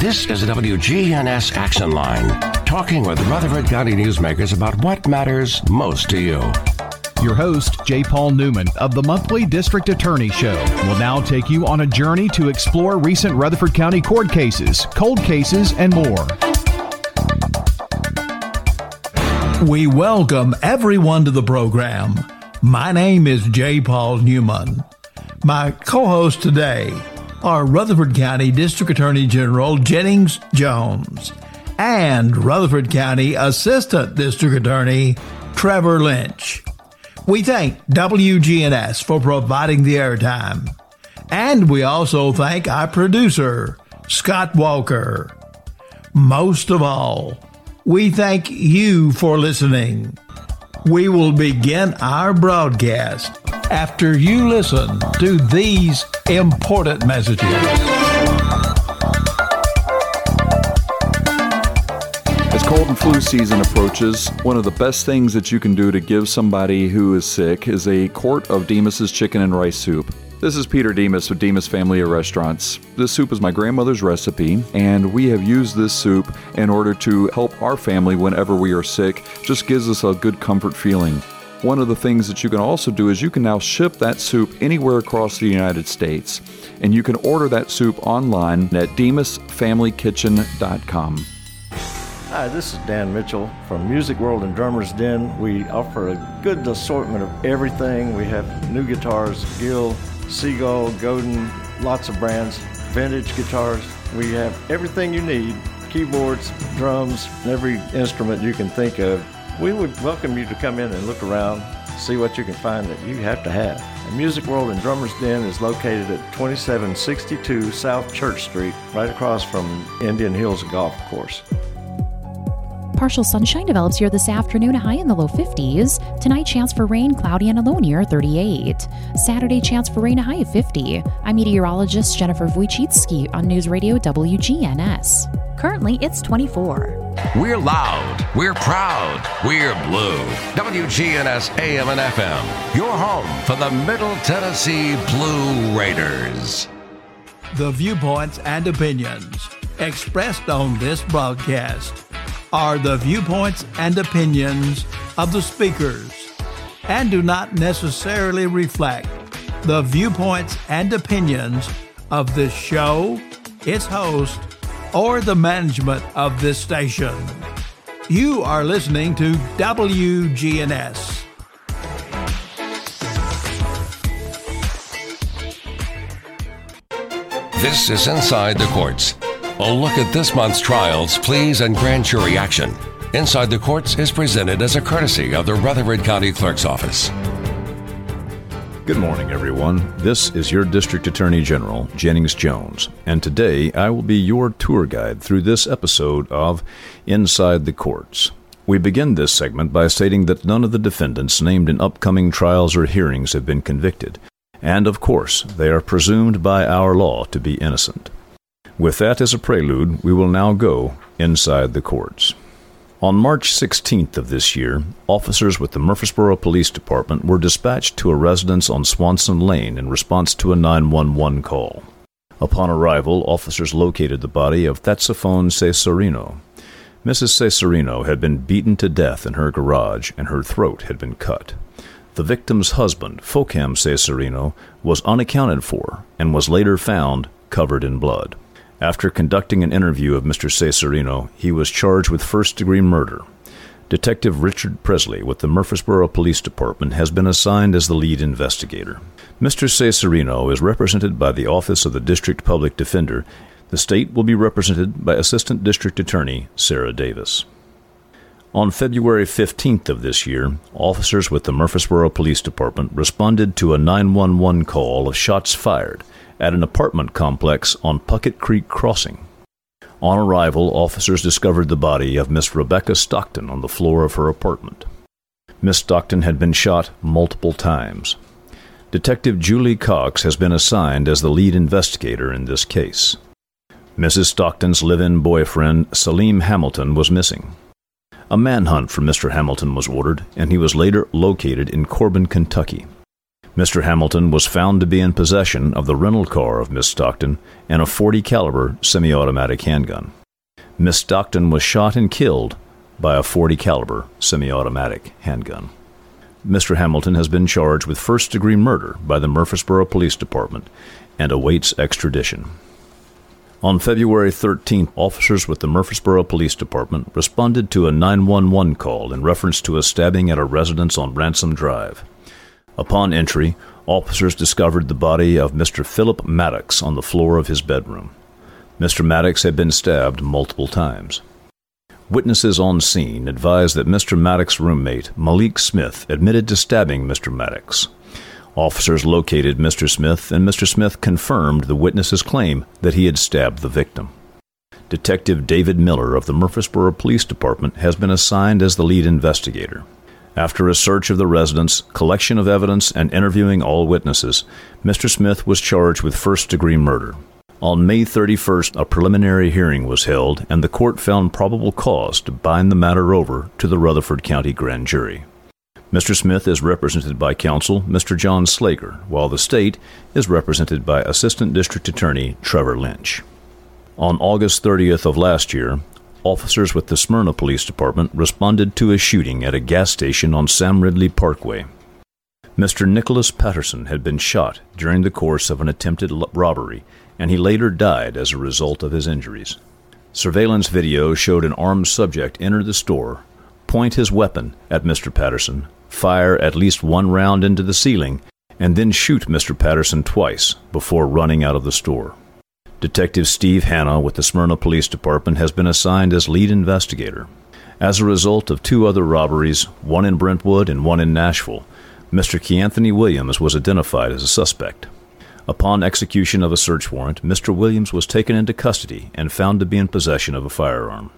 This is the WGNS Action Line, talking with Rutherford County newsmakers about what matters most to you. Your host, J. Paul Newman of the monthly District Attorney Show, will now take you on a journey to explore recent Rutherford County court cases, cold cases, and more. We welcome everyone to the program. My name is J. Paul Newman. My co host today are Rutherford County District Attorney General Jennings Jones and Rutherford County Assistant District Attorney Trevor Lynch. We thank WGNS for providing the airtime. And we also thank our producer, Scott Walker. Most of all, we thank you for listening. We will begin our broadcast after you listen to these important messages. As cold and flu season approaches, one of the best things that you can do to give somebody who is sick is a quart of Demas's chicken and rice soup. This is Peter Demas with Demas Family of Restaurants. This soup is my grandmother's recipe, and we have used this soup in order to help our family whenever we are sick. Just gives us a good comfort feeling. One of the things that you can also do is you can now ship that soup anywhere across the United States, and you can order that soup online at demasfamilykitchen.com. Hi, this is Dan Mitchell from Music World and Drummers Den. We offer a good assortment of everything. We have new guitars, Gill, Seagull, Godin, lots of brands, vintage guitars. We have everything you need keyboards, drums, every instrument you can think of. We would welcome you to come in and look around, see what you can find that you have to have. The Music World and Drummers Den is located at 2762 South Church Street, right across from Indian Hills Golf Course. Partial sunshine develops here this afternoon, a high in the low 50s. Tonight, chance for rain, cloudy and a low near 38. Saturday, chance for rain, a high of 50. I'm meteorologist Jennifer Wojcicki on News Radio WGNS. Currently, it's 24. We're loud, we're proud, we're blue. WGNS AM and FM, your home for the Middle Tennessee Blue Raiders. The viewpoints and opinions expressed on this broadcast are the viewpoints and opinions of the speakers and do not necessarily reflect the viewpoints and opinions of this show, its host, or the management of this station. You are listening to WGNS. This is Inside the Courts. A look at this month's trials, pleas, and grand jury action. Inside the Courts is presented as a courtesy of the Rutherford County Clerk's Office. Good morning, everyone. This is your District Attorney General, Jennings Jones, and today I will be your tour guide through this episode of Inside the Courts. We begin this segment by stating that none of the defendants named in upcoming trials or hearings have been convicted, and of course, they are presumed by our law to be innocent. With that as a prelude, we will now go inside the courts. On March 16th of this year, officers with the Murfreesboro Police Department were dispatched to a residence on Swanson Lane in response to a 911 call. Upon arrival, officers located the body of Thetsafone Cesarino. Mrs. Cesarino had been beaten to death in her garage and her throat had been cut. The victim's husband, Focam Cesarino, was unaccounted for and was later found covered in blood. After conducting an interview of Mr. Cesarino, he was charged with first degree murder. Detective Richard Presley with the Murfreesboro Police Department has been assigned as the lead investigator. Mr. Cesarino is represented by the Office of the District Public Defender. The state will be represented by Assistant District Attorney Sarah Davis. On February 15th of this year, officers with the Murfreesboro Police Department responded to a 911 call of shots fired at an apartment complex on Puckett Creek Crossing. On arrival, officers discovered the body of Miss Rebecca Stockton on the floor of her apartment. Miss Stockton had been shot multiple times. Detective Julie Cox has been assigned as the lead investigator in this case. Mrs. Stockton's live in boyfriend, Salim Hamilton, was missing. A manhunt for Mr. Hamilton was ordered, and he was later located in Corbin, Kentucky. Mr. Hamilton was found to be in possession of the rental car of Miss Stockton and a 40 caliber semi-automatic handgun. Miss Stockton was shot and killed by a 40 caliber semi-automatic handgun. Mr. Hamilton has been charged with first-degree murder by the Murfreesboro Police Department and awaits extradition. On February 13th, officers with the Murfreesboro Police Department responded to a 911 call in reference to a stabbing at a residence on Ransom Drive. Upon entry, officers discovered the body of Mr. Philip Maddox on the floor of his bedroom. Mr. Maddox had been stabbed multiple times. Witnesses on scene advised that Mr. Maddox's roommate, Malik Smith, admitted to stabbing Mr. Maddox. Officers located Mr. Smith, and Mr. Smith confirmed the witness's claim that he had stabbed the victim. Detective David Miller of the Murfreesboro Police Department has been assigned as the lead investigator. After a search of the residence, collection of evidence, and interviewing all witnesses, Mr. Smith was charged with first degree murder. On May 31st, a preliminary hearing was held, and the court found probable cause to bind the matter over to the Rutherford County Grand Jury. Mr. Smith is represented by counsel Mr. John Slager, while the state is represented by Assistant District Attorney Trevor Lynch. On August 30th of last year, officers with the Smyrna Police Department responded to a shooting at a gas station on Sam Ridley Parkway. Mr. Nicholas Patterson had been shot during the course of an attempted robbery, and he later died as a result of his injuries. Surveillance video showed an armed subject enter the store, point his weapon at Mr. Patterson, fire at least one round into the ceiling, and then shoot Mr. Patterson twice before running out of the store. Detective Steve Hanna with the Smyrna Police Department has been assigned as lead investigator. As a result of two other robberies, one in Brentwood and one in Nashville, Mr. Keanthony Williams was identified as a suspect. Upon execution of a search warrant, Mr. Williams was taken into custody and found to be in possession of a firearm.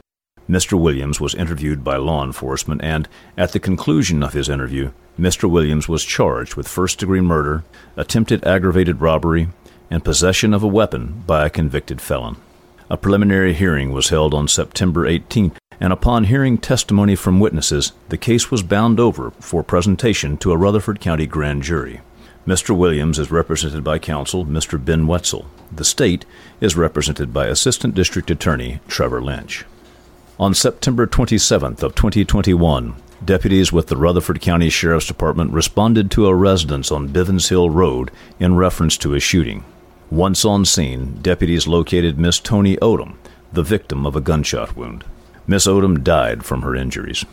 Mr. Williams was interviewed by law enforcement, and at the conclusion of his interview, Mr. Williams was charged with first degree murder, attempted aggravated robbery, and possession of a weapon by a convicted felon. A preliminary hearing was held on September 18, and upon hearing testimony from witnesses, the case was bound over for presentation to a Rutherford County grand jury. Mr. Williams is represented by counsel Mr. Ben Wetzel. The state is represented by Assistant District Attorney Trevor Lynch. On September 27th of 2021, deputies with the Rutherford County Sheriff's Department responded to a residence on Bivens Hill Road in reference to a shooting. Once on scene, deputies located Miss Tony Odom, the victim of a gunshot wound. Miss Odom died from her injuries.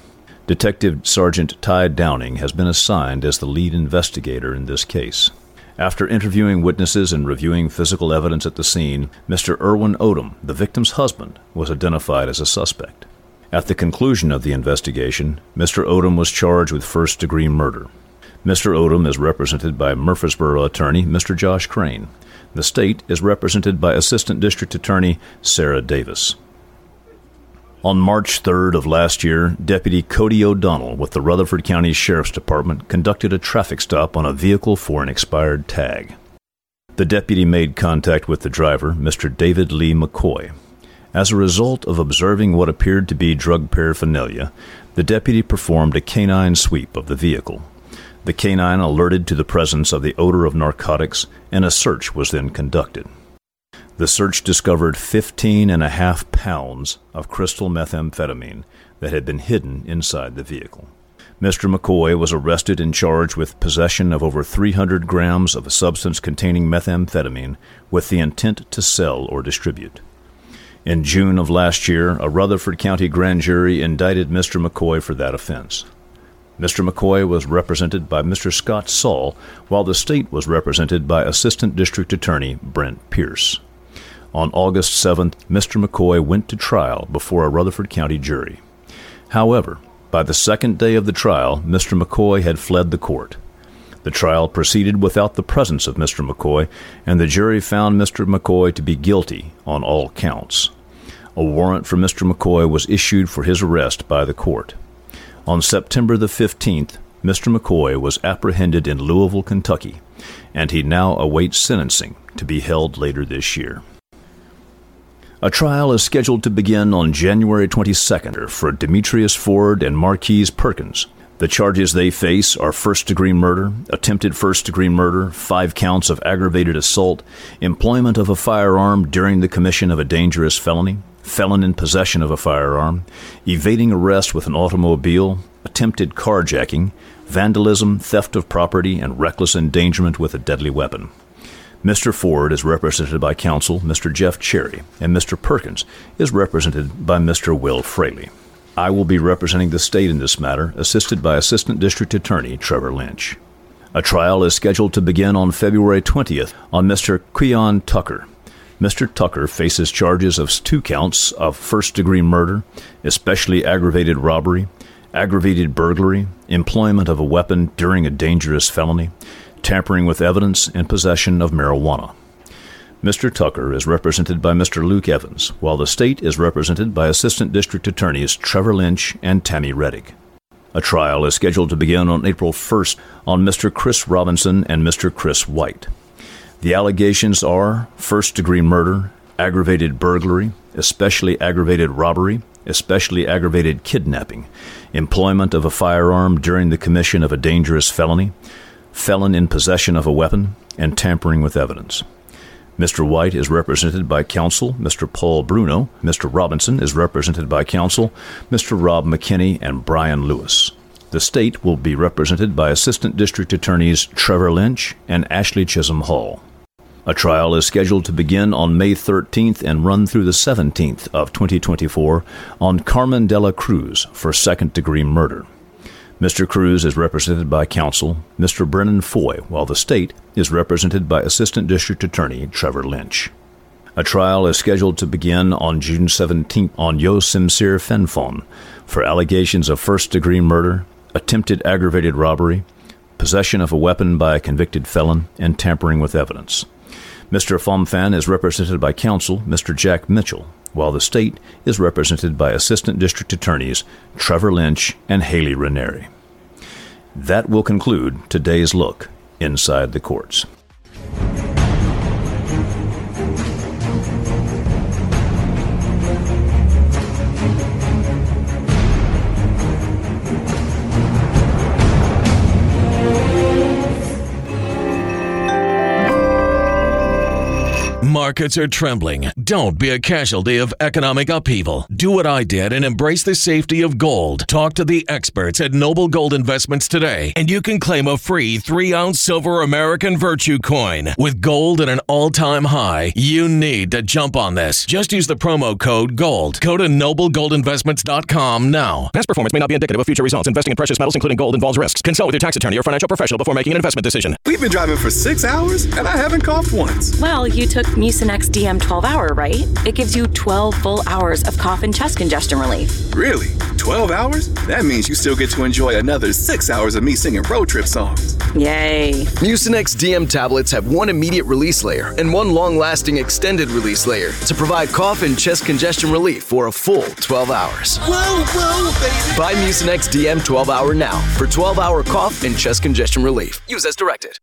Detective Sergeant Ty Downing has been assigned as the lead investigator in this case. After interviewing witnesses and reviewing physical evidence at the scene, Mr. Irwin Odom, the victim's husband, was identified as a suspect. At the conclusion of the investigation, Mr. Odom was charged with first degree murder. Mr. Odom is represented by Murfreesboro attorney Mr. Josh Crane. The state is represented by Assistant District Attorney Sarah Davis. On March 3rd of last year, Deputy Cody O'Donnell with the Rutherford County Sheriff's Department conducted a traffic stop on a vehicle for an expired tag. The deputy made contact with the driver, Mr. David Lee McCoy. As a result of observing what appeared to be drug paraphernalia, the deputy performed a canine sweep of the vehicle. The canine alerted to the presence of the odor of narcotics, and a search was then conducted. The search discovered 15 and a half pounds of crystal methamphetamine that had been hidden inside the vehicle. Mr. McCoy was arrested and charged with possession of over 300 grams of a substance containing methamphetamine with the intent to sell or distribute. In June of last year, a Rutherford County grand jury indicted Mr. McCoy for that offense. Mr. McCoy was represented by Mr. Scott Saul, while the state was represented by Assistant District Attorney Brent Pierce. On August 7th, Mr. McCoy went to trial before a Rutherford County jury. However, by the second day of the trial, Mr. McCoy had fled the court. The trial proceeded without the presence of Mr. McCoy, and the jury found Mr. McCoy to be guilty on all counts. A warrant for Mr. McCoy was issued for his arrest by the court. On September the 15th, Mr. McCoy was apprehended in Louisville, Kentucky, and he now awaits sentencing to be held later this year. A trial is scheduled to begin on January 22nd for Demetrius Ford and Marquise Perkins. The charges they face are first degree murder, attempted first degree murder, five counts of aggravated assault, employment of a firearm during the commission of a dangerous felony, felon in possession of a firearm, evading arrest with an automobile, attempted carjacking, vandalism, theft of property, and reckless endangerment with a deadly weapon. Mr. Ford is represented by counsel Mr. Jeff Cherry, and Mr. Perkins is represented by Mr. Will Fraley. I will be representing the state in this matter, assisted by Assistant District Attorney Trevor Lynch. A trial is scheduled to begin on February 20th on Mr. Quion Tucker. Mr. Tucker faces charges of two counts of first degree murder, especially aggravated robbery, aggravated burglary, employment of a weapon during a dangerous felony, tampering with evidence, and possession of marijuana. Mr. Tucker is represented by Mr. Luke Evans, while the state is represented by Assistant District Attorneys Trevor Lynch and Tammy Reddick. A trial is scheduled to begin on April 1st on Mr. Chris Robinson and Mr. Chris White. The allegations are first degree murder, aggravated burglary, especially aggravated robbery, especially aggravated kidnapping, employment of a firearm during the commission of a dangerous felony, felon in possession of a weapon, and tampering with evidence. Mr. White is represented by counsel Mr. Paul Bruno. Mr. Robinson is represented by counsel Mr. Rob McKinney and Brian Lewis. The state will be represented by Assistant District Attorneys Trevor Lynch and Ashley Chisholm Hall. A trial is scheduled to begin on May 13th and run through the 17th of 2024 on Carmen de la Cruz for second degree murder. Mr. Cruz is represented by counsel Mr. Brennan Foy, while the state is represented by Assistant District Attorney Trevor Lynch. A trial is scheduled to begin on June 17th on Yo Simsir Fenfon for allegations of first degree murder, attempted aggravated robbery, possession of a weapon by a convicted felon, and tampering with evidence. Mr. Fomfan is represented by counsel Mr. Jack Mitchell, while the state is represented by Assistant District Attorneys Trevor Lynch and Haley Ranieri. That will conclude today's look inside the courts. Markets are trembling. Don't be a casualty of economic upheaval. Do what I did and embrace the safety of gold. Talk to the experts at Noble Gold Investments today, and you can claim a free three ounce silver American Virtue coin. With gold at an all time high, you need to jump on this. Just use the promo code GOLD. Go to noblegoldinvestments.com now. Past performance may not be indicative of future results. Investing in precious metals, including gold, involves risks. Consult with your tax attorney or financial professional before making an investment decision. We've been driving for six hours, and I haven't coughed once. Well, you took Mucinex DM 12 hour, right? It gives you 12 full hours of cough and chest congestion relief. Really? 12 hours? That means you still get to enjoy another six hours of me singing road trip songs. Yay. Mucinex DM tablets have one immediate release layer and one long lasting extended release layer to provide cough and chest congestion relief for a full 12 hours. Whoa, whoa, baby. Buy Mucinex DM 12 hour now for 12 hour cough and chest congestion relief. Use as directed.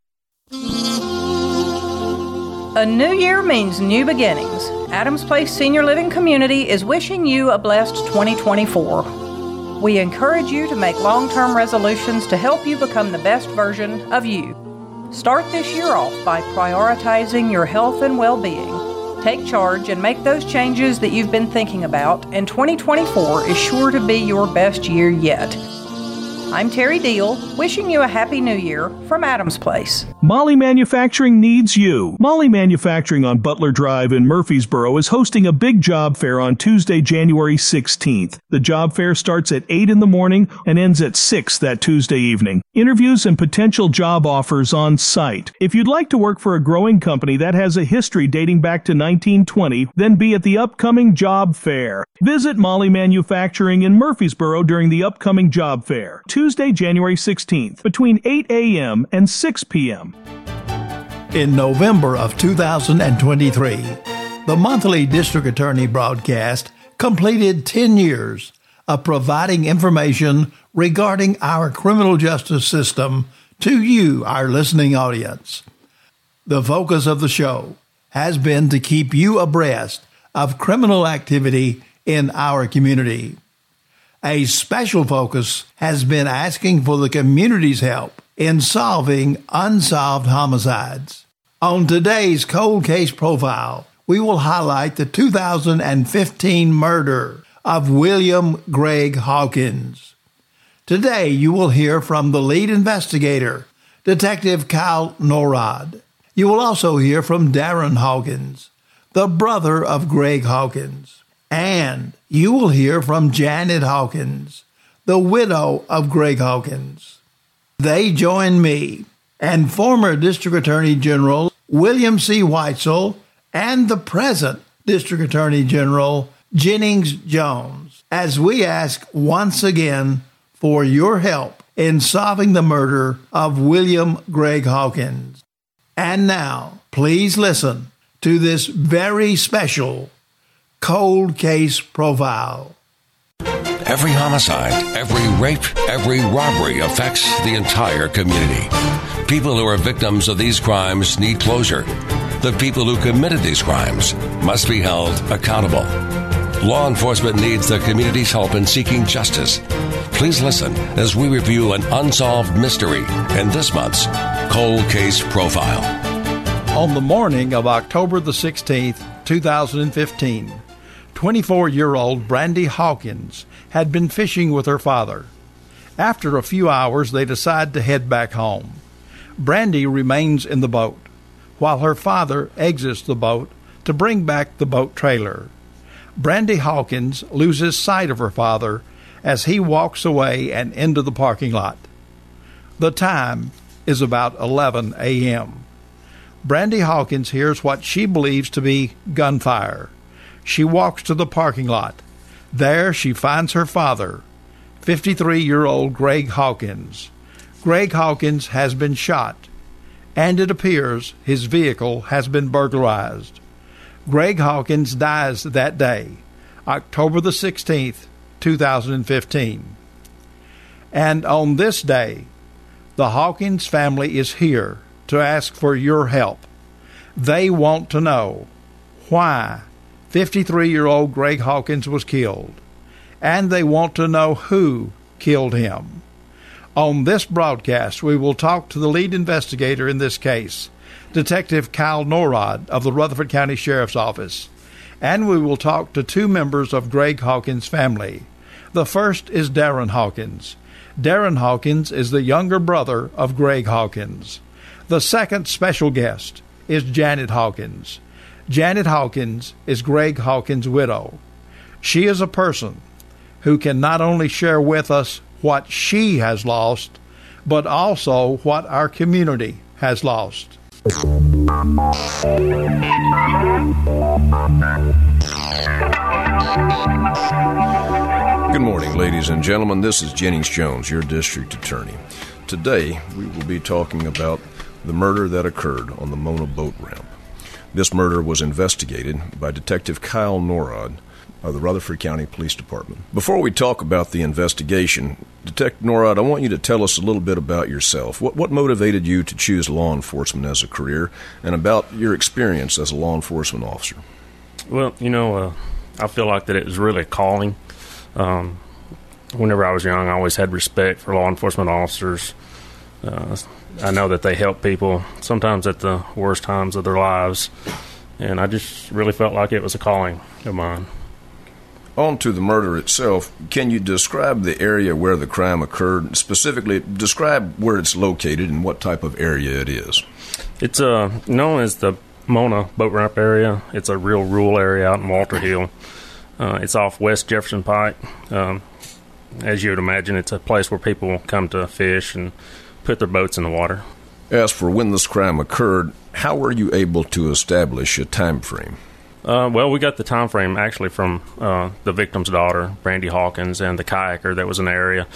A new year means new beginnings. Adams Place Senior Living Community is wishing you a blessed 2024. We encourage you to make long term resolutions to help you become the best version of you. Start this year off by prioritizing your health and well being. Take charge and make those changes that you've been thinking about, and 2024 is sure to be your best year yet. I'm Terry Deal, wishing you a happy new year from Adams Place. Molly Manufacturing needs you. Molly Manufacturing on Butler Drive in Murfreesboro is hosting a big job fair on Tuesday, January 16th. The job fair starts at 8 in the morning and ends at 6 that Tuesday evening. Interviews and potential job offers on site. If you'd like to work for a growing company that has a history dating back to 1920, then be at the upcoming job fair. Visit Molly Manufacturing in Murfreesboro during the upcoming job fair. Tuesday, January 16th, between 8 a.m. and 6 p.m. In November of 2023, the monthly District Attorney broadcast completed 10 years of providing information regarding our criminal justice system to you, our listening audience. The focus of the show has been to keep you abreast of criminal activity in our community. A special focus has been asking for the community's help in solving unsolved homicides. On today's cold case profile, we will highlight the 2015 murder of William Greg Hawkins. Today, you will hear from the lead investigator, Detective Kyle Norrod. You will also hear from Darren Hawkins, the brother of Greg Hawkins. And you will hear from Janet Hawkins, the widow of Greg Hawkins. They join me and former District Attorney General William C. Whitesell and the present District Attorney General Jennings Jones as we ask once again for your help in solving the murder of William Greg Hawkins. And now, please listen to this very special cold case profile. Every homicide, every rape, every robbery affects the entire community. People who are victims of these crimes need closure. The people who committed these crimes must be held accountable. Law enforcement needs the community's help in seeking justice. Please listen as we review an unsolved mystery in this month's Cold Case Profile. On the morning of October the 16th, 2015, 24 year old Brandy Hawkins had been fishing with her father. After a few hours, they decide to head back home. Brandy remains in the boat, while her father exits the boat to bring back the boat trailer. Brandy Hawkins loses sight of her father as he walks away and into the parking lot. The time is about 11 a.m. Brandy Hawkins hears what she believes to be gunfire. She walks to the parking lot. There she finds her father, 53 year old Greg Hawkins. Greg Hawkins has been shot, and it appears his vehicle has been burglarized. Greg Hawkins dies that day, October the 16th, 2015. And on this day, the Hawkins family is here to ask for your help. They want to know why 53 year old Greg Hawkins was killed, and they want to know who killed him. On this broadcast, we will talk to the lead investigator in this case, Detective Kyle Norrod of the Rutherford County Sheriff's Office, and we will talk to two members of Greg Hawkins' family. The first is Darren Hawkins. Darren Hawkins is the younger brother of Greg Hawkins. The second special guest is Janet Hawkins. Janet Hawkins is Greg Hawkins' widow. She is a person who can not only share with us what she has lost, but also what our community has lost. Good morning, ladies and gentlemen. This is Jennings Jones, your district attorney. Today, we will be talking about the murder that occurred on the Mona boat ramp. This murder was investigated by Detective Kyle Norrod of the Rutherford County Police Department. Before we talk about the investigation, Detective Norrod, I want you to tell us a little bit about yourself. What, what motivated you to choose law enforcement as a career, and about your experience as a law enforcement officer? Well, you know, uh, I feel like that it was really a calling. Um, whenever I was young, I always had respect for law enforcement officers. Uh, I know that they help people sometimes at the worst times of their lives, and I just really felt like it was a calling of mine. On to the murder itself, can you describe the area where the crime occurred? Specifically, describe where it's located and what type of area it is. It's uh, known as the Mona boat ramp area. It's a real rural area out in Walter Hill. Uh, it's off West Jefferson Pike. Um, as you would imagine, it's a place where people come to fish and put their boats in the water. As for when this crime occurred, how were you able to establish a time frame? Uh, well, we got the time frame actually from uh, the victim's daughter, Brandy Hawkins, and the kayaker that was in the area.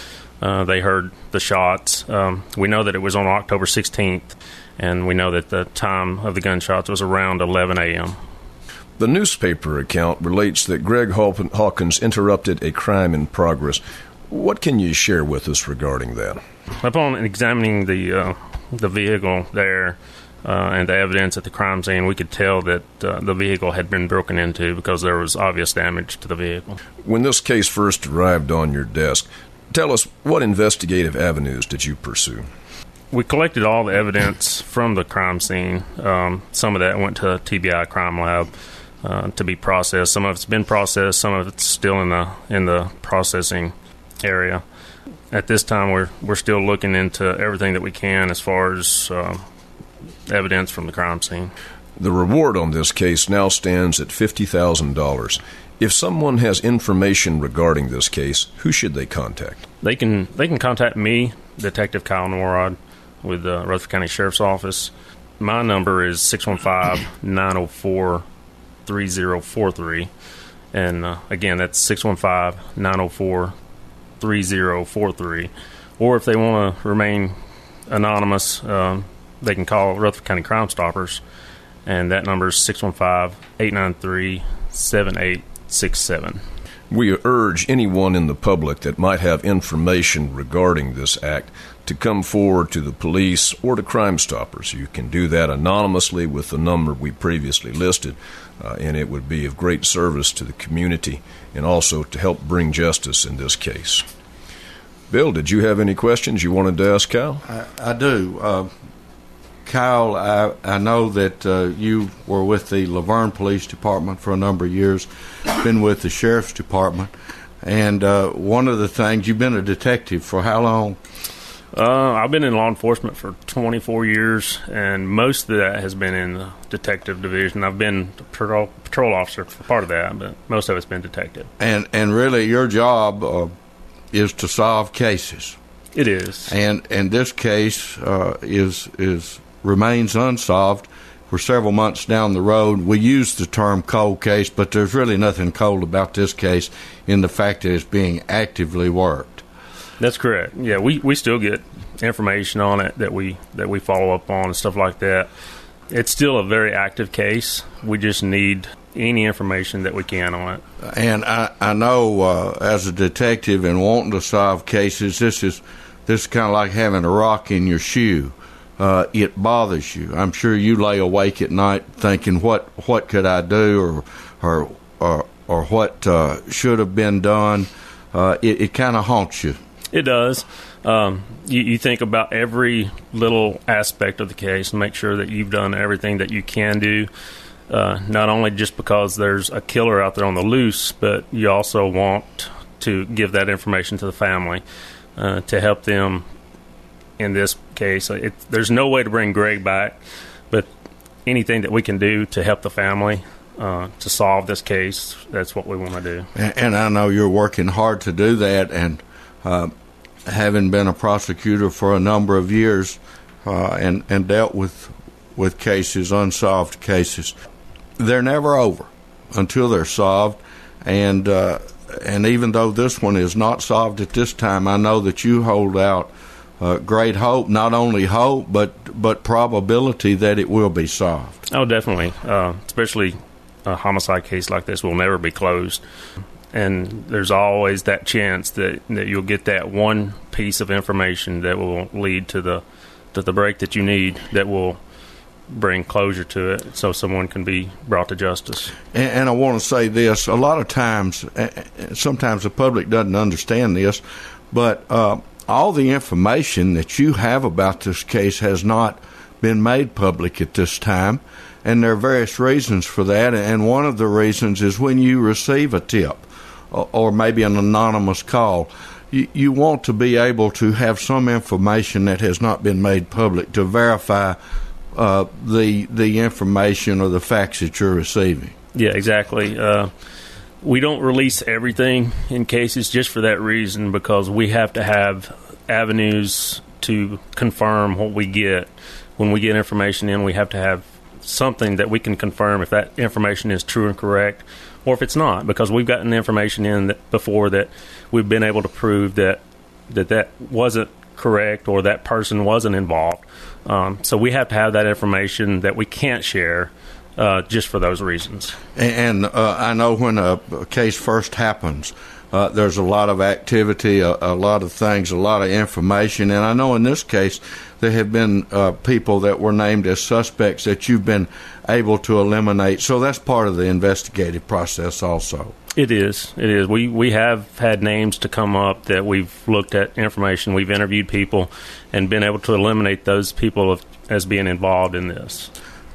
Uh, they heard the shots. Um, we know that it was on October 16th, and we know that the time of the gunshots was around 11 a.m. The newspaper account relates that Greg Hawkins interrupted a crime in progress. What can you share with us regarding that? Upon examining the uh, the vehicle there, uh, and the evidence at the crime scene, we could tell that uh, the vehicle had been broken into because there was obvious damage to the vehicle. When this case first arrived on your desk, tell us what investigative avenues did you pursue? We collected all the evidence from the crime scene. Um, some of that went to TBI Crime Lab uh, to be processed. Some of it's been processed. Some of it's still in the in the processing area. At this time, we're we're still looking into everything that we can as far as uh, evidence from the crime scene. The reward on this case now stands at $50,000. If someone has information regarding this case, who should they contact? They can they can contact me, Detective Kyle Norrod, with the Rutherford County Sheriff's Office. My number is 615-904-3043. And uh, again, that's 615-904-3043. Or if they want to remain anonymous, um, they can call Rutherford County Crime Stoppers, and that number is 615 893 7867. We urge anyone in the public that might have information regarding this act to come forward to the police or to Crime Stoppers. You can do that anonymously with the number we previously listed, uh, and it would be of great service to the community and also to help bring justice in this case. Bill, did you have any questions you wanted to ask Kyle? I, I do. Uh, Kyle, I, I know that uh, you were with the La Vergne Police Department for a number of years, been with the Sheriff's Department, and uh, one of the things, you've been a detective for how long? Uh, I've been in law enforcement for 24 years, and most of that has been in the detective division. I've been a patrol, patrol officer for part of that, but most of it's been detective. And and really, your job uh, is to solve cases. It is. And and this case uh, is is remains unsolved. We're several months down the road. We use the term cold case, but there's really nothing cold about this case in the fact that it's being actively worked. That's correct. Yeah, we, we still get information on it that we that we follow up on and stuff like that. It's still a very active case. We just need any information that we can on it. And I I know uh, as a detective and wanting to solve cases, this is this is kind of like having a rock in your shoe uh, it bothers you. I'm sure you lay awake at night thinking, "What what could I do?" or or or, or what uh, should have been done. Uh, it, it kind of haunts you. It does. Um, you, you, think about every little aspect of the case and make sure that you've done everything that you can do. Uh, not only just because there's a killer out there on the loose, but you also want to give that information to the family uh, to help them in this case. It, there's no way to bring Greg back, but anything that we can do to help the family uh, to solve this case, that's what we want to do. And, and, I know you're working hard to do that, and uh, having been a prosecutor for a number of years uh, and and dealt with with cases, unsolved cases, they're never over until they're solved, and. Uh, and even though this one is not solved at this time, I know that you hold out uh, great hope, not only hope, but but probability that it will be solved. Oh, definitely. Uh, especially a homicide case like this will never be closed, and there's always that chance that, that you'll get that one piece of information that will lead to the to the break that you need that will bring closure to it so someone can be brought to justice. And, and I want to say this a lot of times, sometimes the public doesn't understand this, but uh, all the information that you have about this case has not been made public at this time, and there are various reasons for that. And one of the reasons is when you receive a tip or maybe an anonymous call, you, want to be able to have some information that has not been made public to verify uh, the the information or the facts that you're receiving. Yeah, exactly. Uh, we don't release everything in cases just for that reason because we have to have avenues to confirm what we get. When we get information in, we have to have something that we can confirm if that information is true and correct or if it's not because we've gotten information in that before that we've been able to prove that that that wasn't correct or that person wasn't involved. Um, so we have to have that information that we can't share uh, just for those reasons. And uh, I know when a, case first happens, uh, there's a lot of activity, a, a, lot of things, a lot of information. And I know in this case, there have been uh, people that were named as suspects that you've been able to eliminate. So that's part of the investigative process, also. It is. It is. We we have had names to come up that we've looked at information. We've interviewed people and been able to eliminate those people of, as being involved in this.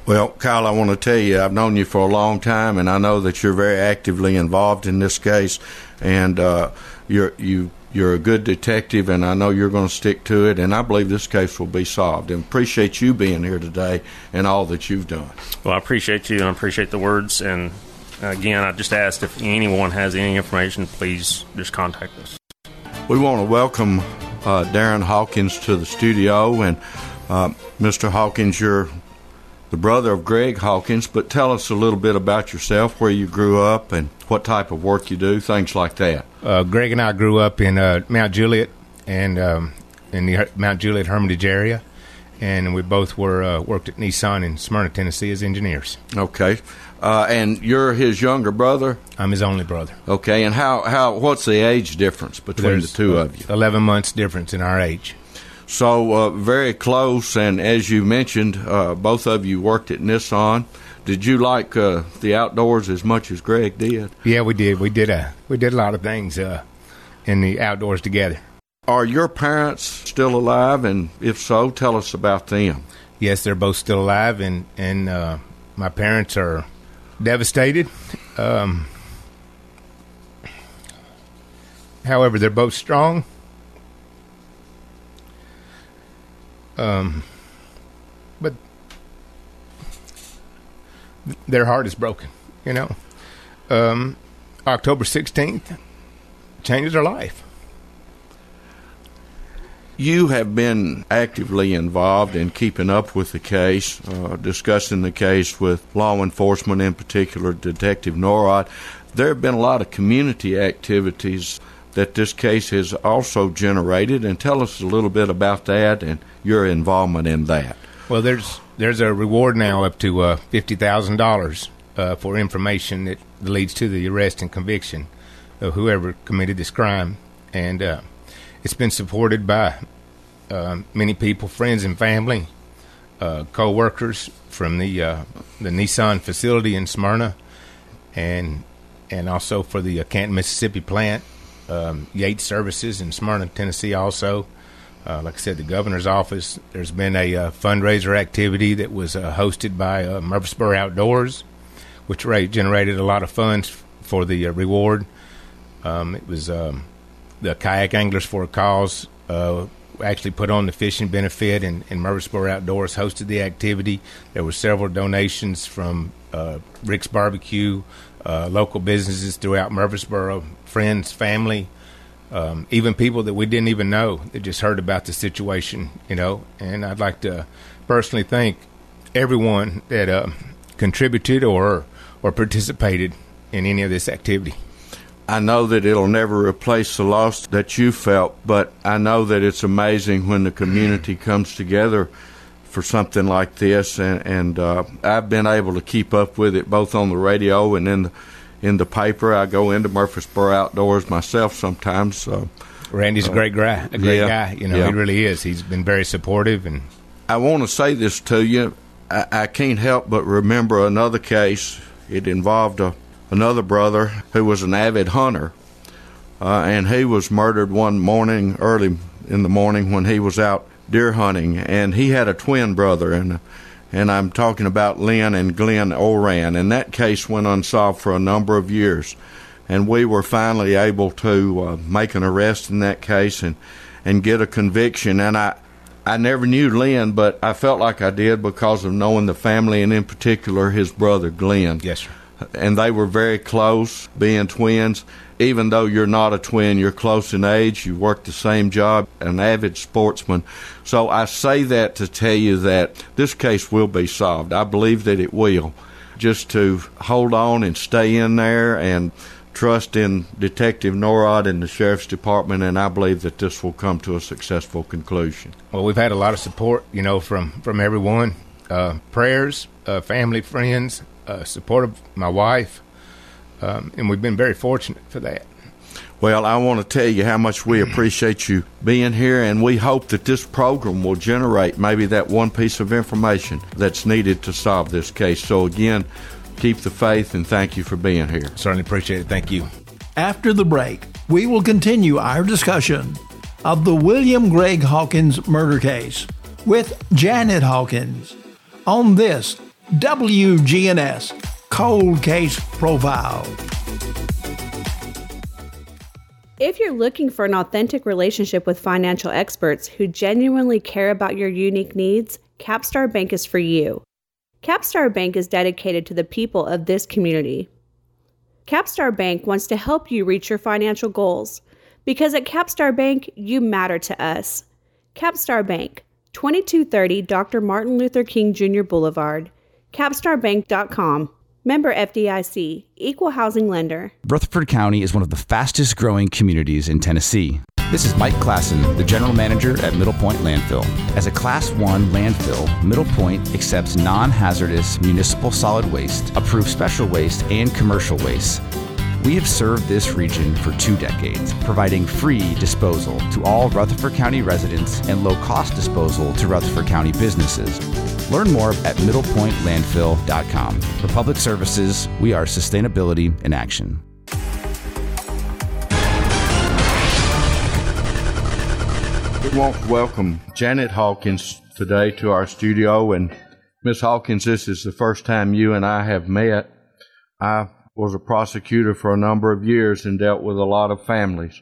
Well, Kyle, I want to tell you, I've known you for a long time, and I know that you're very actively involved in this case, and uh, you're you you're a good detective, and I know you're going to stick to it, and I believe this case will be solved. And appreciate you being here today and all that you've done. Well, I appreciate you, and I appreciate the words. And again, I just asked if anyone has any information, please just contact us. We want to welcome uh, Darren Hawkins to the studio, and uh, Mr. Hawkins, you're the brother of Greg Hawkins, but tell us a little bit about yourself, where you grew up, and what type of work you do, things like that. Uh, Greg and I grew up in uh, Mount Juliet and um, in the Mount Juliet Hermitage area, and we both were uh, worked at Nissan in Smyrna, Tennessee, as engineers. Okay, uh, and you're his younger brother. I'm his only brother. Okay, and how how what's the age difference between There's, the two of you? Eleven months difference in our age. So uh, very close, and as you mentioned, uh, both of you worked at Nissan. Did you like uh, the outdoors as much as Greg did? Yeah, we did. We did a we did a lot of things uh, in the outdoors together. Are your parents still alive? And if so, tell us about them. Yes, they're both still alive, and and uh, my parents are devastated. Um, however, they're both strong Um, but their heart is broken, you know. Um, October 16th changes their life. You have been actively involved in keeping up with the case, uh, discussing the case with law enforcement, in particular Detective Norrod. There have been a lot of community activities that this case has also generated, and tell us a little bit about that and your involvement in that. Well, there's there's a reward now up to uh, fifty thousand uh, dollars for information that leads to the arrest and conviction of whoever committed this crime, and uh, it's been supported by uh, many people, friends and family, uh, co-workers from the uh, the Nissan facility in Smyrna, and and also for the Canton, Mississippi plant um, Yates Services in Smyrna, Tennessee, also. Uh, like I said, the governor's office. There's been a uh, fundraiser activity that was uh, hosted by uh, Murfreesboro Outdoors, which generated a lot of funds for the uh, reward. Um, it was um, the Kayak Anglers for a Cause uh, actually put on the fishing benefit, and, and Murfreesboro Outdoors hosted the activity. There were several donations from Rick's Barbecue, local businesses throughout Murfreesboro, friends, family, um, even people that we didn't even know that just heard about the situation, you know. And I'd like to personally thank everyone that uh, contributed or or participated in any of this activity. I know that it'll never replace the loss that you felt, but I know that it's amazing when the community comes together for something like this, and, and uh, I've been able to keep up with it both on the radio and in the in the paper. I go into Murfreesboro Outdoors myself sometimes. Uh, Randy's a great guy. A great yeah, guy. You know, yeah. he really is. He's been very supportive. And I want to say this to you. I, I can't help but remember another case. It involved a, another brother who was an avid hunter, uh, and he was murdered one morning, early in the morning, when he was out deer hunting. And he had a twin brother, and and I'm talking about Lynn and Glenn Oran. And that case went unsolved for a number of years. And we were finally able to uh, make an arrest in that case and, and get a conviction. And I, I never knew Lynn, but I felt like I did because of knowing the family and, in particular, his brother Glenn. Yes, sir. And they were very close, being twins even though you're not a twin, you're close in age, you work the same job, an avid sportsman. So I say that to tell you that this case will be solved. I believe that it will. Just to hold on and stay in there and trust in Detective Norrod and the Sheriff's Department, and I believe that this will come to a successful conclusion. Well, we've had a lot of support, you know, from, from everyone. Uh, prayers, uh, family, friends, uh, support of my wife, um, and we've been very fortunate for that. Well, I want to tell you how much we appreciate you being here, and we hope that this program will generate maybe that one piece of information that's needed to solve this case. So, again, keep the faith and thank you for being here. Certainly appreciate it. Thank you. After the break, we will continue our discussion of the William Greg Hawkins murder case with Janet Hawkins on this WGNS Cold Case Profile. If you're looking for an authentic relationship with financial experts who genuinely care about your unique needs, Capstar Bank is for you. Capstar Bank is dedicated to the people of this community. Capstar Bank wants to help you reach your financial goals because at Capstar Bank, you matter to us. Capstar Bank, 2230 Dr. Martin Luther King Jr. Boulevard, capstarbank.com. Member FDIC, Equal Housing Lender. Rutherford County is one of the fastest growing communities in Tennessee. This is Mike Klassen, the general manager at Middle Point Landfill. As a Class 1 landfill, Middle Point accepts non hazardous municipal solid waste, approved special waste, and commercial waste. We have served this region for two decades, providing free disposal to all Rutherford County residents and low cost disposal to Rutherford County businesses. Learn more at middlepointlandfill.com. For public services, we are sustainability in action. We want to welcome Janet Hawkins today to our studio. And Miss Hawkins, this is the first time you and I have met. I was a prosecutor for a number of years and dealt with a lot of families.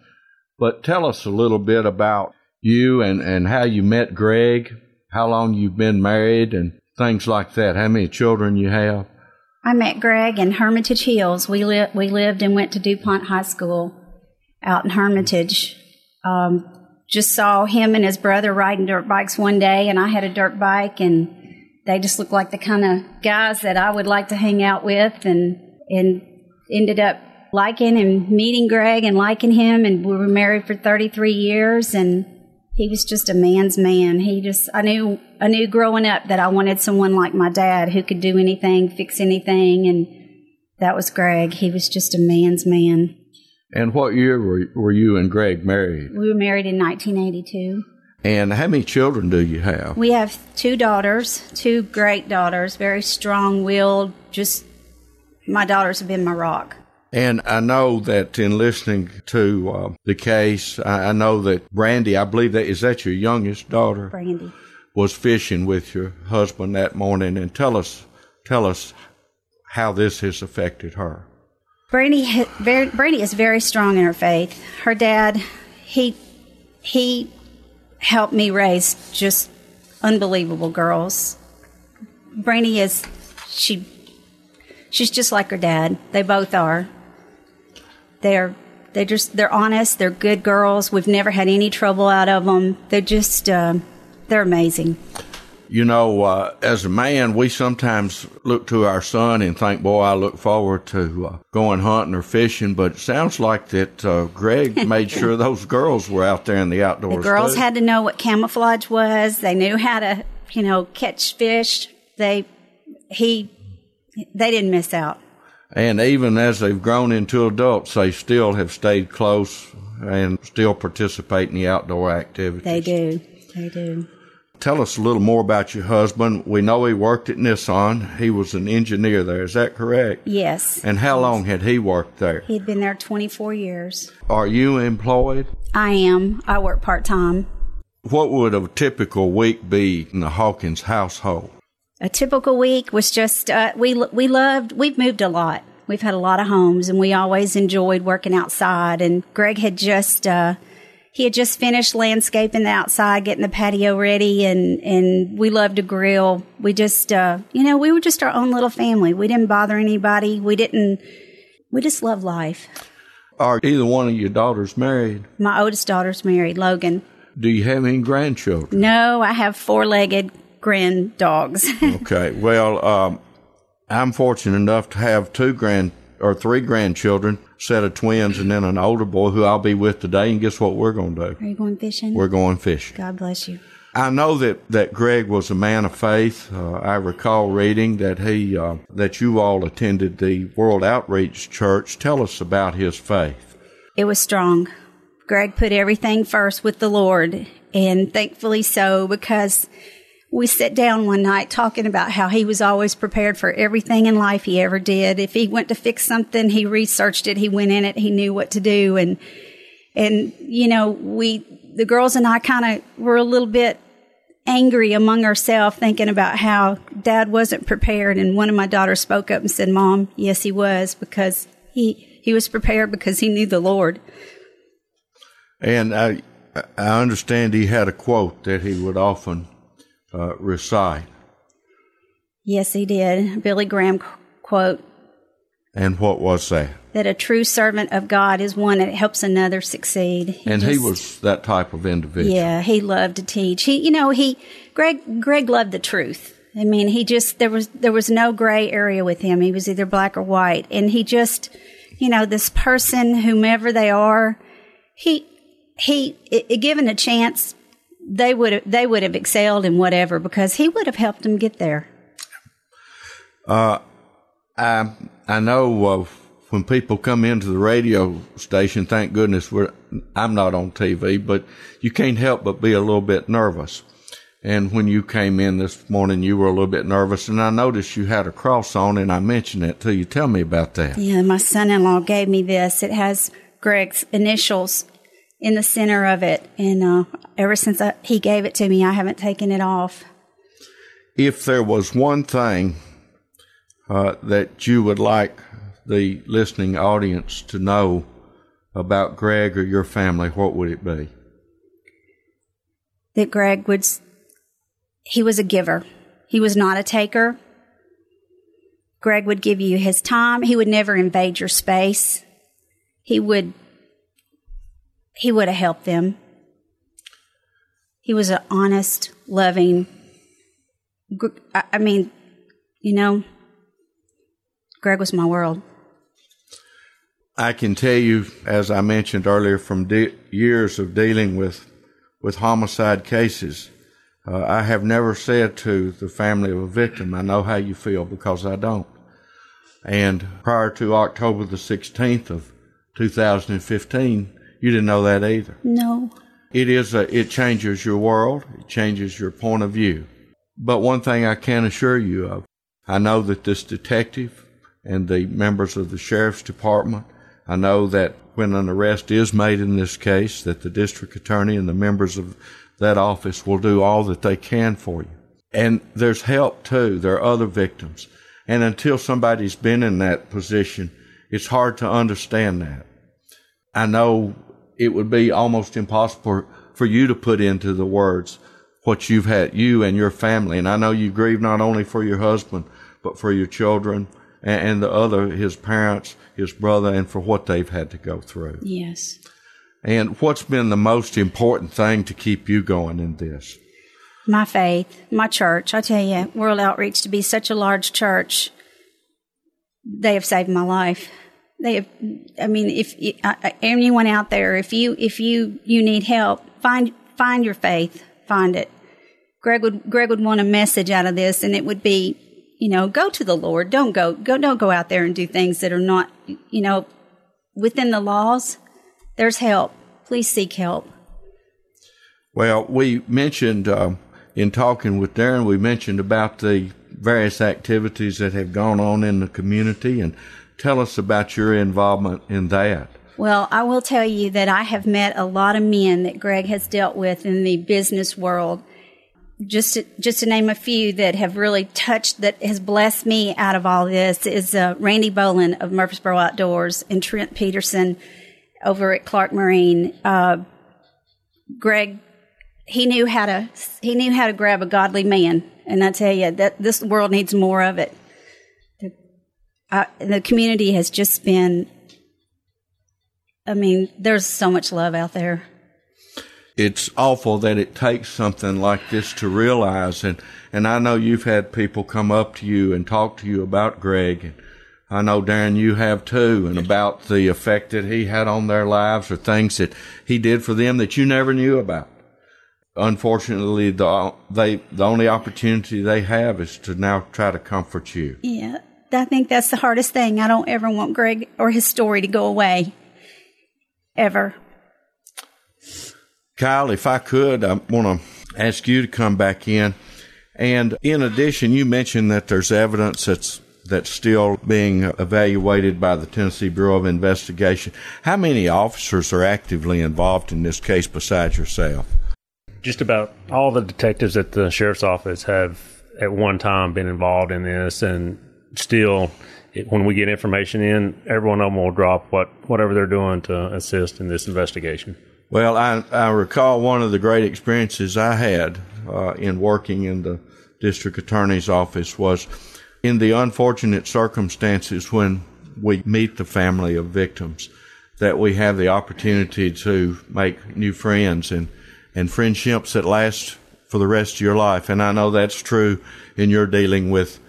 But tell us a little bit about you and, and how you met Greg, how long you've been married, and things like that. How many children you have? I met Greg in Hermitage Hills. We, li- we lived and went to DuPont High School out in Hermitage. Um, just saw him and his brother riding dirt bikes one day, and I had a dirt bike, and they just looked like the kind of guys that I would like to hang out with, and and ended up liking and meeting Greg and liking him, and we were married for 33 years, and he was just a man's man. He just I knew I knew growing up that I wanted someone like my dad who could do anything, fix anything, and that was Greg. He was just a man's man. And what year were, were you and Greg married? We were married in 1982. And how many children do you have? We have two daughters, two great daughters, very strong willed. Just my daughters have been my rock. And I know that in listening to uh, the case, I, I know that Brandy, I believe that is that your youngest daughter, Brandy, was fishing with your husband that morning. And tell us, tell us how this has affected her. Brandy, Brandy is very strong in her faith. Her dad, he he helped me raise just unbelievable girls. Brandy is she she's just like her dad. They both are. They're they just they're honest. They're good girls. We've never had any trouble out of them. They're just uh, they're amazing. You know, uh, as a man, we sometimes look to our son and think, "Boy, I look forward to uh, going hunting or fishing." But it sounds like that uh, Greg made sure those girls were out there in the outdoors. The girls too. had to know what camouflage was. They knew how to, you know, catch fish. They he they didn't miss out. And even as they've grown into adults, they still have stayed close and still participate in the outdoor activities. They do. They do. Tell us a little more about your husband. We know he worked at Nissan. He was an engineer there. Is that correct? Yes. And how long had he worked there? He'd been there 24 years. Are you employed? I am. I work part time. What would a typical week be in the Hawkins household? A typical week was just uh, we we loved. We've moved a lot. We've had a lot of homes, and we always enjoyed working outside. And Greg had just uh, he had just finished landscaping the outside, getting the patio ready, and and we loved to grill. We just uh, you know we were just our own little family. We didn't bother anybody. We didn't. We just loved life. Are either one of your daughters married? My oldest daughter's married, Logan. Do you have any grandchildren? No, I have four-legged grand dogs. okay. Well, um, I'm fortunate enough to have two grand or three grandchildren, set of twins, and then an older boy who I'll be with today. And guess what we're going to do? Are you going fishing? We're going fishing. God bless you. I know that, that Greg was a man of faith. Uh, I recall reading that he uh, that you all attended the World Outreach Church. Tell us about his faith. It was strong. Greg put everything first with the Lord, and thankfully so because we sat down one night talking about how he was always prepared for everything in life he ever did. If he went to fix something, he researched it, he went in it, he knew what to do. And, and, you know, we, the girls and I kind of were a little bit angry among ourselves thinking about how dad wasn't prepared. And one of my daughters spoke up and said, Mom, yes, he was because he, he was prepared because he knew the Lord. And I, I understand he had a quote that he would often uh, recite. Yes, he did. Billy Graham quote. And what was that? That a true servant of God is one that helps another succeed. He and just, he was that type of individual. Yeah, he loved to teach. He, you know, he Greg Greg loved the truth. I mean, he just there was there was no gray area with him. He was either black or white, and he just, you know, this person, whomever they are, he he, it, given a chance, they would have, they would have excelled in whatever because he would have helped them get there. Uh, I I know uh, when people come into the radio station, thank goodness we're I'm not on TV, but you can't help but be a little bit nervous. And when you came in this morning, you were a little bit nervous, and I noticed you had a cross on, and I mentioned it to you. Tell me about that. Yeah, my son-in-law gave me this. It has Greg's initials in the center of it. And uh, ever since I, he gave it to me, I haven't taken it off. If there was one thing uh, that you would like the listening audience to know about Greg or your family, what would it be? That Greg would, he was a giver. He was not a taker. Greg would give you his time. He would never invade your space. He would he would have helped them. He was an honest, loving, I mean, you know, Greg was my world. I can tell you, as I mentioned earlier, from de- years of dealing with with homicide cases, uh, I have never said to the family of a victim, "I know how you feel," because I don't. And prior to October the 16th of 2015, you didn't know that either. No. It is a, it changes your world. It changes your point of view. But one thing I can assure you of, I know that this detective and the members of the sheriff's department, I know that when an arrest is made in this case, that the district attorney and the members of that office will do all that they can for you. And there's help too. There are other victims. And until somebody's been in that position, it's hard to understand that. I know it would be almost impossible for you to put into the words what you've had, you and your family. And I know you grieve not only for your husband, but for your children and, and the other, his parents, his brother, and for what they've had to go through. Yes. And what's been the most important thing to keep you going in this? My faith, my church. I tell you, World Outreach to be such a large church, they have saved my life. They have, I mean, if uh, uh, anyone out there, if you if you you need help, find find your faith, find it. Greg would Greg would want a message out of this, and it would be, you know, go to the Lord. Don't go go don't go out there and do things that are not, you know, within the laws. There's help. Please seek help. Well, we mentioned uh, in talking with Darren, we mentioned about the various activities that have gone on in the community and Tell us about your involvement in that. Well, I will tell you that I have met a lot of men that Greg has dealt with in the business world. Just to, just to name a few that have really touched, that has blessed me out of all this is uh, Randy Bolin of Murfreesboro Outdoors and Trent Peterson over at Clark Marine. Uh, Greg, he knew how to he knew how to grab a godly man, and I tell you that this world needs more of it uh, the community has just been, I mean, there's so much love out there. It's awful that it takes something like this to realize. And, and I know you've had people come up to you and talk to you about Greg. And I know, Darren, you have too, and about the effect that he had on their lives or things that he did for them that you never knew about. Unfortunately, the, they, the only opportunity they have is to now try to comfort you. Yeah. I think that's the hardest thing. I don't ever want Greg or his story to go away. ever. Kyle, if I could, I want to ask you to come back in. And in addition, you mentioned that there's evidence that's that's still being evaluated by the Tennessee Bureau of Investigation. How many officers are actively involved in this case besides yourself? Just about all the detectives at the sheriff's office have at one time been involved in this, and still, it, when we get information in, every one of them will drop what whatever they're doing to assist in this investigation. Well, I, I recall one of the great experiences I had uh, in working in the district attorney's office was in the unfortunate circumstances when we meet the family of victims that we have the opportunity to make new friends and, and friendships that last for the rest of your life. And I know that's true in your dealing with,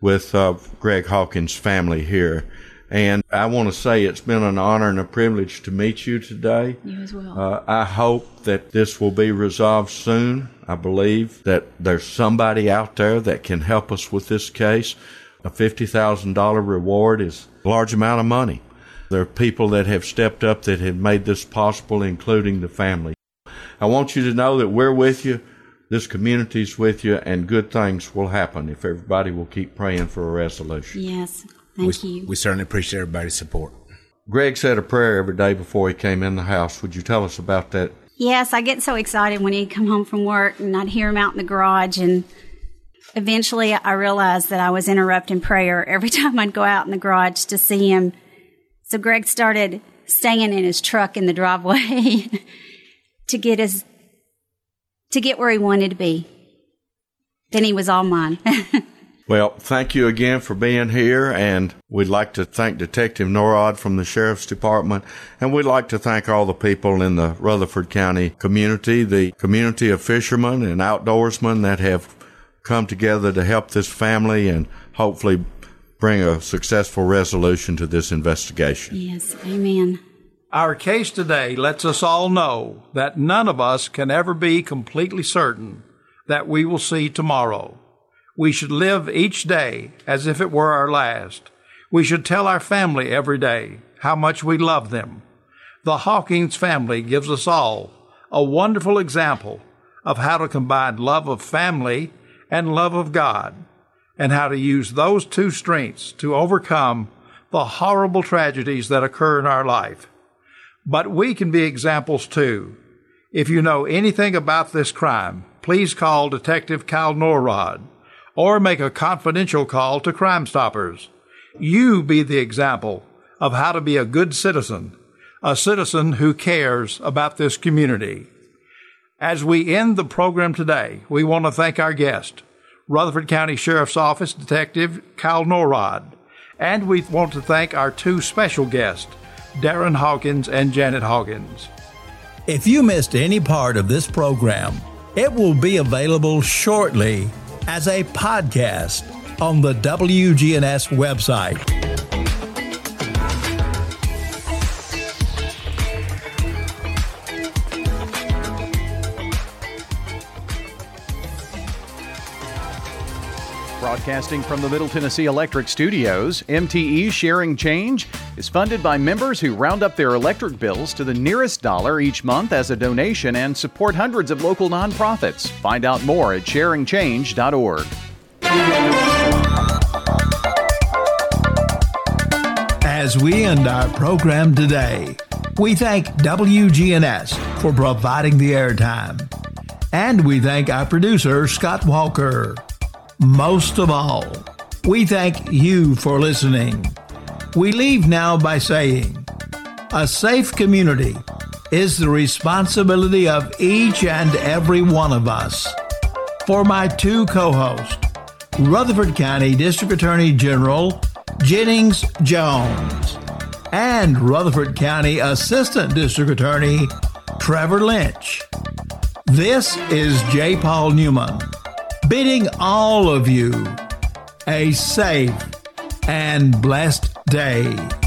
with uh, Greg Hawkins' family here. And I want to say it's been an honor and a privilege to meet you today. You as well. Uh, I hope that this will be resolved soon. I believe that there's somebody out there that can help us with this case. A $50,000 reward is a large amount of money. There are people that have stepped up that have made this possible, including the family. I want you to know that we're with you. This community's with you, and good things will happen if everybody will keep praying for a resolution. Yes. Thank we, you. We certainly appreciate everybody's support. Greg said a prayer every day before he came in the house. Would you tell us about that? Yes, I get so excited when he'd come home from work and I'd hear him out in the garage. And eventually I realized that I was interrupting prayer every time I'd go out in the garage to see him. So Greg started staying in his truck in the driveway to get his, to get where he wanted to be. Then he was all mine. Well, thank you again for being here, and we'd like to thank Detective Norrod from the Sheriff's Department, and we'd like to thank all the people in the Rutherford County community, the community of fishermen and outdoorsmen that have come together to help this family and hopefully bring a successful resolution to this investigation. yes, amen. Our case today lets us all know that none of us can ever be completely certain that we will see tomorrow. We should live each day as if it were our last. We should tell our family every day how much we love them. The Hawkins family gives us all a wonderful example of how to combine love of family and love of God, and how to use those two strengths to overcome the horrible tragedies that occur in our life. But we can be examples too. If you know anything about this crime, please call Detective Cal Norrod or make a confidential call to Crime Stoppers. You be the example of how to be a good citizen, a citizen who cares about this community. As we end the program today, we want to thank our guest, Rutherford County Sheriff's Office Detective Kyle Norrod, and we want to thank our two special guests, Darren Hawkins and Janet Hawkins. If you missed any part of this program, it will be available shortly as a podcast on the WGNS website. Broadcasting from the Middle Tennessee Electric Studios, MTE Sharing Change is funded by members who round up their electric bills to the nearest dollar each month as a donation and support hundreds of local nonprofits. Find out more at sharingchange.org. As we end our program today, we thank WGNS for providing the airtime. And we thank our producer, Scott Walker. Most of all, we thank you for listening. We leave now by saying a safe community is the responsibility of each and every one of us. For my two co hosts, Rutherford County District Attorney General Jennings Jones and Rutherford County Assistant District Attorney Trevor Lynch. This is J. Paul Newman bidding all of you a safe and blessed day.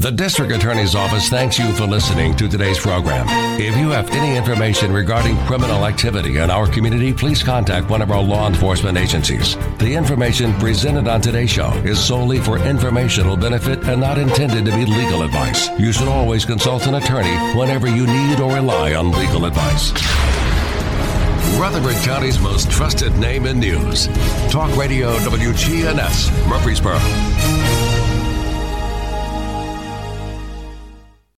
The District Attorney's Office thanks you for listening to today's program. If you have any information regarding criminal activity in our community, please contact one of our law enforcement agencies. The information presented on today's show is solely for informational benefit and not intended to be legal advice. You should always consult an attorney whenever you need or rely on legal advice. Rutherford County's most trusted name in news. Talk Radio WGNS, Murfreesboro.